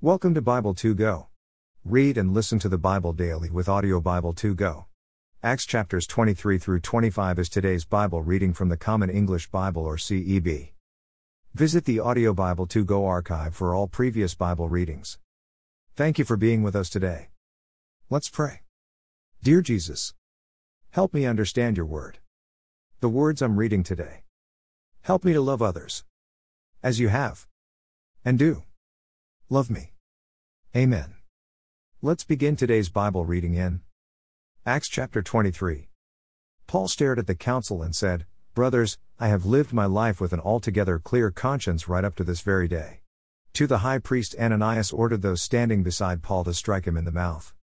Welcome to Bible 2 Go. Read and listen to the Bible daily with Audio Bible 2 Go. Acts chapters 23 through 25 is today's Bible reading from the Common English Bible or CEB. Visit the Audio Bible 2 Go archive for all previous Bible readings. Thank you for being with us today. Let's pray. Dear Jesus, help me understand your word. The words I'm reading today. Help me to love others. As you have. And do. Love me. Amen. Let's begin today's Bible reading in Acts chapter 23. Paul stared at the council and said, Brothers, I have lived my life with an altogether clear conscience right up to this very day. To the high priest Ananias ordered those standing beside Paul to strike him in the mouth.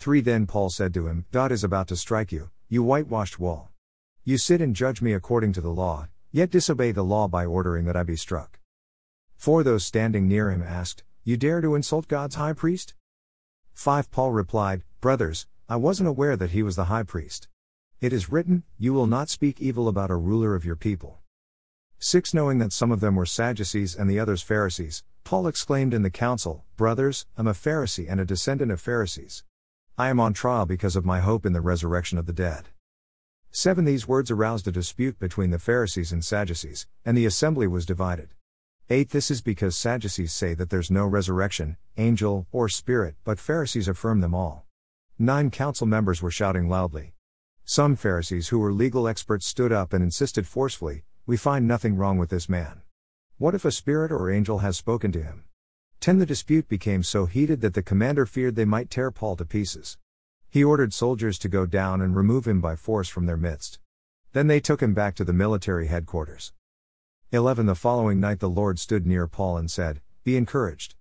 3 Then Paul said to him, God is about to strike you, you whitewashed wall. You sit and judge me according to the law, yet disobey the law by ordering that I be struck. 4 Those standing near him asked, you dare to insult God's high priest? 5 Paul replied, Brothers, I wasn't aware that he was the high priest. It is written, You will not speak evil about a ruler of your people. 6 Knowing that some of them were Sadducees and the others Pharisees, Paul exclaimed in the council, Brothers, I'm a Pharisee and a descendant of Pharisees. I am on trial because of my hope in the resurrection of the dead. 7 These words aroused a dispute between the Pharisees and Sadducees, and the assembly was divided. 8 This is because Sadducees say that there's no resurrection, angel, or spirit, but Pharisees affirm them all. 9 Council members were shouting loudly. Some Pharisees who were legal experts stood up and insisted forcefully, We find nothing wrong with this man. What if a spirit or angel has spoken to him? 10 The dispute became so heated that the commander feared they might tear Paul to pieces. He ordered soldiers to go down and remove him by force from their midst. Then they took him back to the military headquarters. 11 The following night the Lord stood near Paul and said, Be encouraged.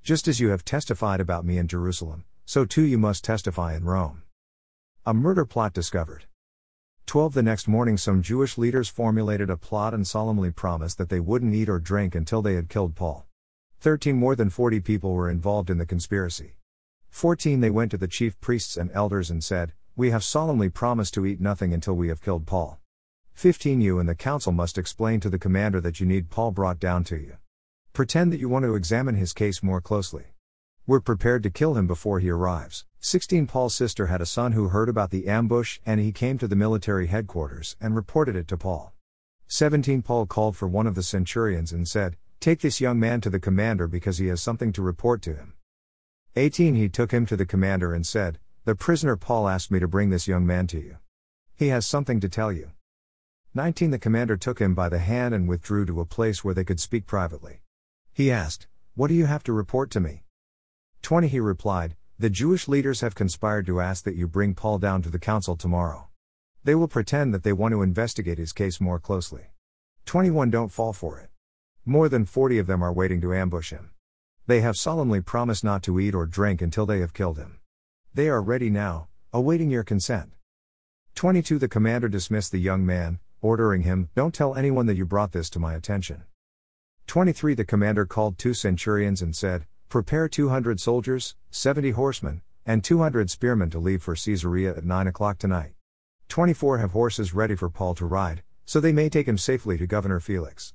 Just as you have testified about me in Jerusalem, so too you must testify in Rome. A murder plot discovered. 12 The next morning, some Jewish leaders formulated a plot and solemnly promised that they wouldn't eat or drink until they had killed Paul. 13 More than 40 people were involved in the conspiracy. 14 They went to the chief priests and elders and said, We have solemnly promised to eat nothing until we have killed Paul. 15 You and the council must explain to the commander that you need Paul brought down to you. Pretend that you want to examine his case more closely. We're prepared to kill him before he arrives. 16 Paul's sister had a son who heard about the ambush and he came to the military headquarters and reported it to Paul. 17 Paul called for one of the centurions and said, Take this young man to the commander because he has something to report to him. 18 He took him to the commander and said, The prisoner Paul asked me to bring this young man to you. He has something to tell you. 19 The commander took him by the hand and withdrew to a place where they could speak privately. He asked, What do you have to report to me? 20 He replied, The Jewish leaders have conspired to ask that you bring Paul down to the council tomorrow. They will pretend that they want to investigate his case more closely. 21 Don't fall for it. More than 40 of them are waiting to ambush him. They have solemnly promised not to eat or drink until they have killed him. They are ready now, awaiting your consent. 22 The commander dismissed the young man, ordering him, Don't tell anyone that you brought this to my attention. 23 The commander called two centurions and said, Prepare 200 soldiers, 70 horsemen, and 200 spearmen to leave for Caesarea at 9 o'clock tonight. 24 Have horses ready for Paul to ride, so they may take him safely to Governor Felix.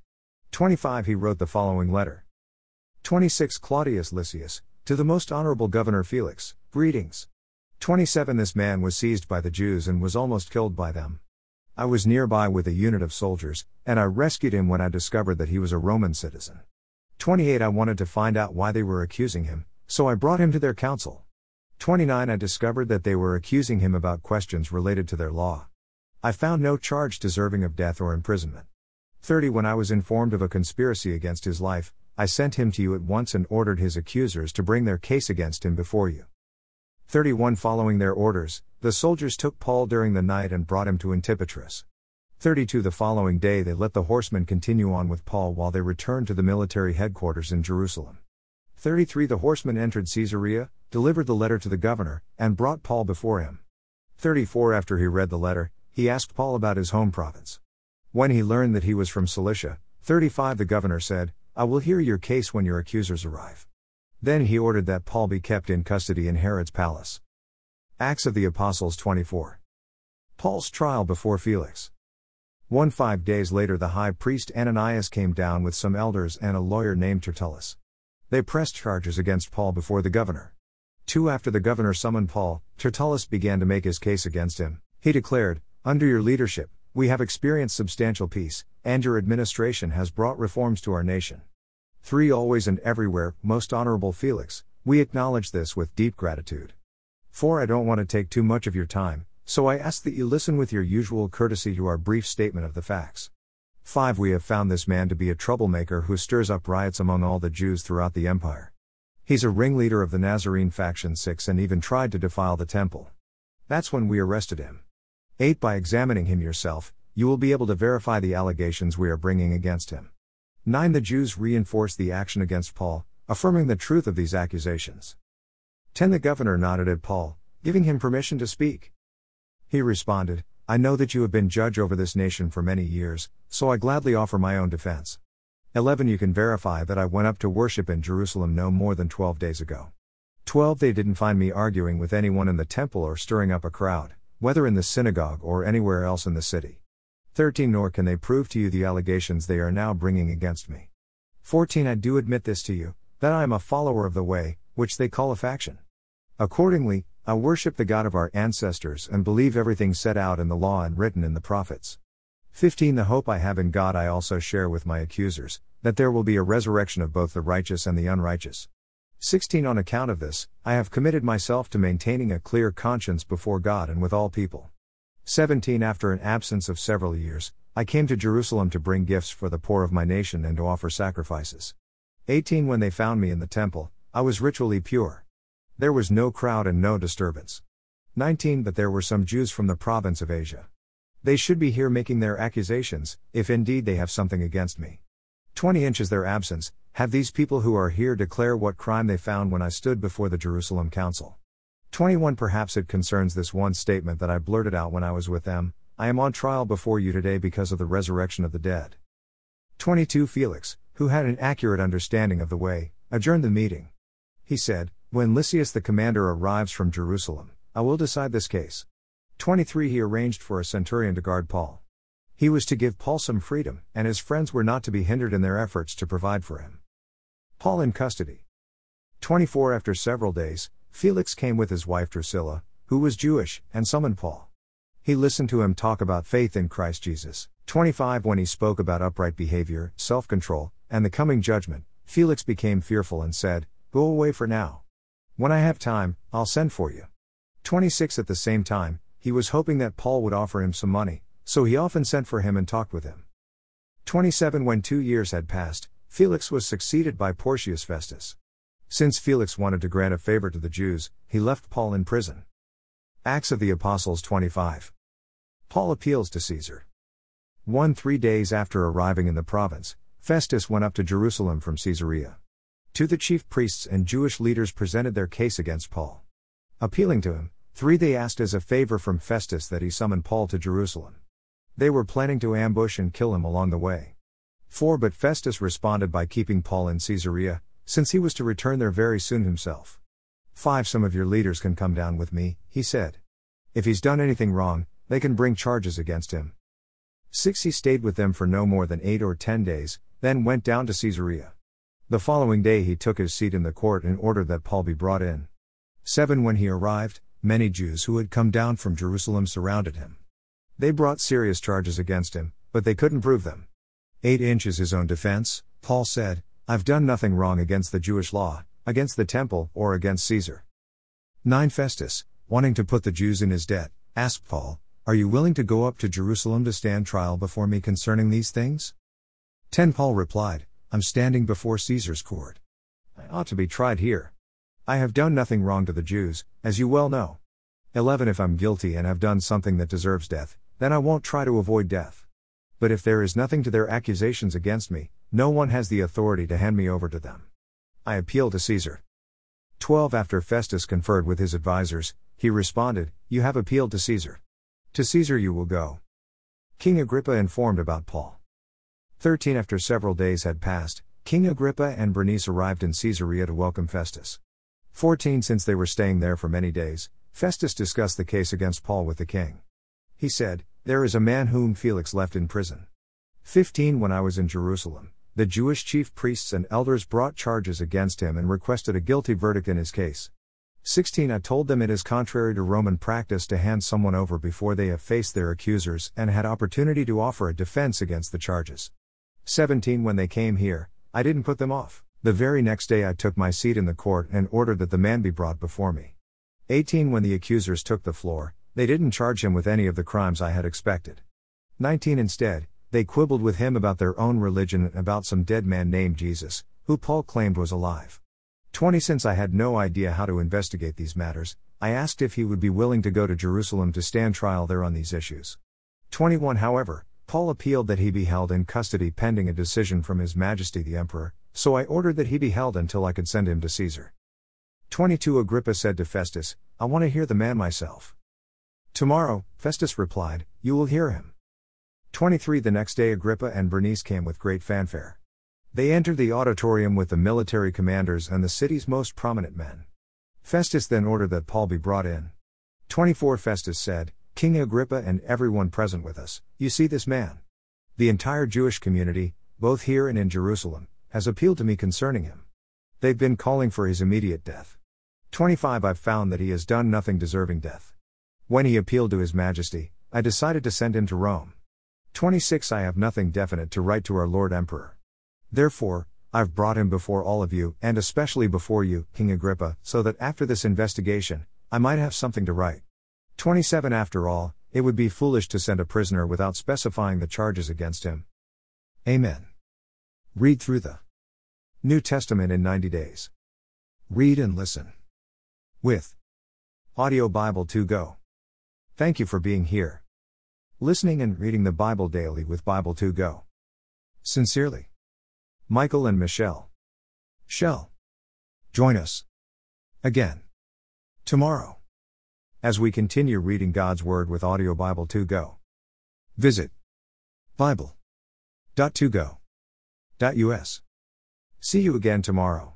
25 He wrote the following letter 26 Claudius Lysias, to the most honorable Governor Felix, greetings. 27 This man was seized by the Jews and was almost killed by them. I was nearby with a unit of soldiers, and I rescued him when I discovered that he was a Roman citizen. 28 I wanted to find out why they were accusing him, so I brought him to their council. 29 I discovered that they were accusing him about questions related to their law. I found no charge deserving of death or imprisonment. 30 When I was informed of a conspiracy against his life, I sent him to you at once and ordered his accusers to bring their case against him before you. 31 Following their orders, the soldiers took Paul during the night and brought him to Antipatris. 32 The following day they let the horsemen continue on with Paul while they returned to the military headquarters in Jerusalem. 33 The horsemen entered Caesarea, delivered the letter to the governor, and brought Paul before him. 34 After he read the letter, he asked Paul about his home province. When he learned that he was from Cilicia, 35 The governor said, I will hear your case when your accusers arrive. Then he ordered that Paul be kept in custody in Herod's palace. Acts of the Apostles 24. Paul's trial before Felix. One five days later, the high priest Ananias came down with some elders and a lawyer named Tertullus. They pressed charges against Paul before the governor. 2. After the governor summoned Paul, Tertullus began to make his case against him. He declared, Under your leadership, we have experienced substantial peace, and your administration has brought reforms to our nation. 3. Always and everywhere, most honorable Felix, we acknowledge this with deep gratitude. 4. I don't want to take too much of your time, so I ask that you listen with your usual courtesy to our brief statement of the facts. 5. We have found this man to be a troublemaker who stirs up riots among all the Jews throughout the empire. He's a ringleader of the Nazarene faction 6 and even tried to defile the temple. That's when we arrested him. 8. By examining him yourself, you will be able to verify the allegations we are bringing against him. 9. The Jews reinforced the action against Paul, affirming the truth of these accusations. 10. The governor nodded at Paul, giving him permission to speak. He responded, I know that you have been judge over this nation for many years, so I gladly offer my own defense. 11. You can verify that I went up to worship in Jerusalem no more than 12 days ago. 12. They didn't find me arguing with anyone in the temple or stirring up a crowd, whether in the synagogue or anywhere else in the city. 13. Nor can they prove to you the allegations they are now bringing against me. 14. I do admit this to you, that I am a follower of the way, which they call a faction. Accordingly, I worship the God of our ancestors and believe everything set out in the law and written in the prophets. 15. The hope I have in God I also share with my accusers, that there will be a resurrection of both the righteous and the unrighteous. 16. On account of this, I have committed myself to maintaining a clear conscience before God and with all people. 17. After an absence of several years, I came to Jerusalem to bring gifts for the poor of my nation and to offer sacrifices. 18 When they found me in the temple, I was ritually pure. There was no crowd and no disturbance. 19 But there were some Jews from the province of Asia. They should be here making their accusations, if indeed they have something against me. 20 inches their absence, have these people who are here declare what crime they found when I stood before the Jerusalem Council. 21 Perhaps it concerns this one statement that I blurted out when I was with them I am on trial before you today because of the resurrection of the dead. 22 Felix, who had an accurate understanding of the way, adjourned the meeting. He said, When Lysias the commander arrives from Jerusalem, I will decide this case. 23 He arranged for a centurion to guard Paul. He was to give Paul some freedom, and his friends were not to be hindered in their efforts to provide for him. Paul in custody. 24 After several days, Felix came with his wife Drusilla, who was Jewish, and summoned Paul. He listened to him talk about faith in Christ Jesus. 25 When he spoke about upright behavior, self control, and the coming judgment, Felix became fearful and said, Go away for now. When I have time, I'll send for you. 26 At the same time, he was hoping that Paul would offer him some money, so he often sent for him and talked with him. 27 When two years had passed, Felix was succeeded by Porcius Festus. Since Felix wanted to grant a favor to the Jews, he left Paul in prison. Acts of the Apostles 25. Paul appeals to Caesar. 1 Three days after arriving in the province, Festus went up to Jerusalem from Caesarea. To the chief priests and Jewish leaders presented their case against Paul. Appealing to him, three they asked as a favor from Festus that he summon Paul to Jerusalem. They were planning to ambush and kill him along the way. 4 But Festus responded by keeping Paul in Caesarea, since he was to return there very soon himself. 5 Some of your leaders can come down with me, he said. If he's done anything wrong, they can bring charges against him. 6 He stayed with them for no more than eight or ten days, then went down to Caesarea. The following day he took his seat in the court and ordered that Paul be brought in. 7 When he arrived, many Jews who had come down from Jerusalem surrounded him. They brought serious charges against him, but they couldn't prove them. 8 inches his own defense, Paul said, I've done nothing wrong against the Jewish law, against the temple, or against Caesar. 9 Festus, wanting to put the Jews in his debt, asked Paul, Are you willing to go up to Jerusalem to stand trial before me concerning these things? 10 Paul replied, I'm standing before Caesar's court. I ought to be tried here. I have done nothing wrong to the Jews, as you well know. 11 If I'm guilty and have done something that deserves death, then I won't try to avoid death. But if there is nothing to their accusations against me, no one has the authority to hand me over to them. I appeal to Caesar. 12 After Festus conferred with his advisers, he responded, You have appealed to Caesar. To Caesar you will go. King Agrippa informed about Paul. 13 After several days had passed, King Agrippa and Bernice arrived in Caesarea to welcome Festus. 14 Since they were staying there for many days, Festus discussed the case against Paul with the king. He said, There is a man whom Felix left in prison. 15 When I was in Jerusalem, The Jewish chief priests and elders brought charges against him and requested a guilty verdict in his case. 16 I told them it is contrary to Roman practice to hand someone over before they have faced their accusers and had opportunity to offer a defense against the charges. 17 When they came here, I didn't put them off. The very next day I took my seat in the court and ordered that the man be brought before me. 18 When the accusers took the floor, they didn't charge him with any of the crimes I had expected. 19 Instead, they quibbled with him about their own religion and about some dead man named Jesus, who Paul claimed was alive. 20 Since I had no idea how to investigate these matters, I asked if he would be willing to go to Jerusalem to stand trial there on these issues. 21 However, Paul appealed that he be held in custody pending a decision from His Majesty the Emperor, so I ordered that he be held until I could send him to Caesar. 22 Agrippa said to Festus, I want to hear the man myself. Tomorrow, Festus replied, You will hear him. 23 The next day Agrippa and Bernice came with great fanfare. They entered the auditorium with the military commanders and the city's most prominent men. Festus then ordered that Paul be brought in. 24 Festus said, King Agrippa and everyone present with us, you see this man. The entire Jewish community, both here and in Jerusalem, has appealed to me concerning him. They've been calling for his immediate death. 25 I've found that he has done nothing deserving death. When he appealed to His Majesty, I decided to send him to Rome. 26 I have nothing definite to write to our Lord Emperor. Therefore, I've brought him before all of you, and especially before you, King Agrippa, so that after this investigation, I might have something to write. 27 After all, it would be foolish to send a prisoner without specifying the charges against him. Amen. Read through the New Testament in 90 days. Read and listen. With Audio Bible 2 Go. Thank you for being here. Listening and reading the Bible daily with Bible 2 Go. Sincerely. Michael and Michelle. Shell. Join us. Again. Tomorrow. As we continue reading God's Word with Audio Bible 2 Go. Visit Bible.2go.us. See you again tomorrow.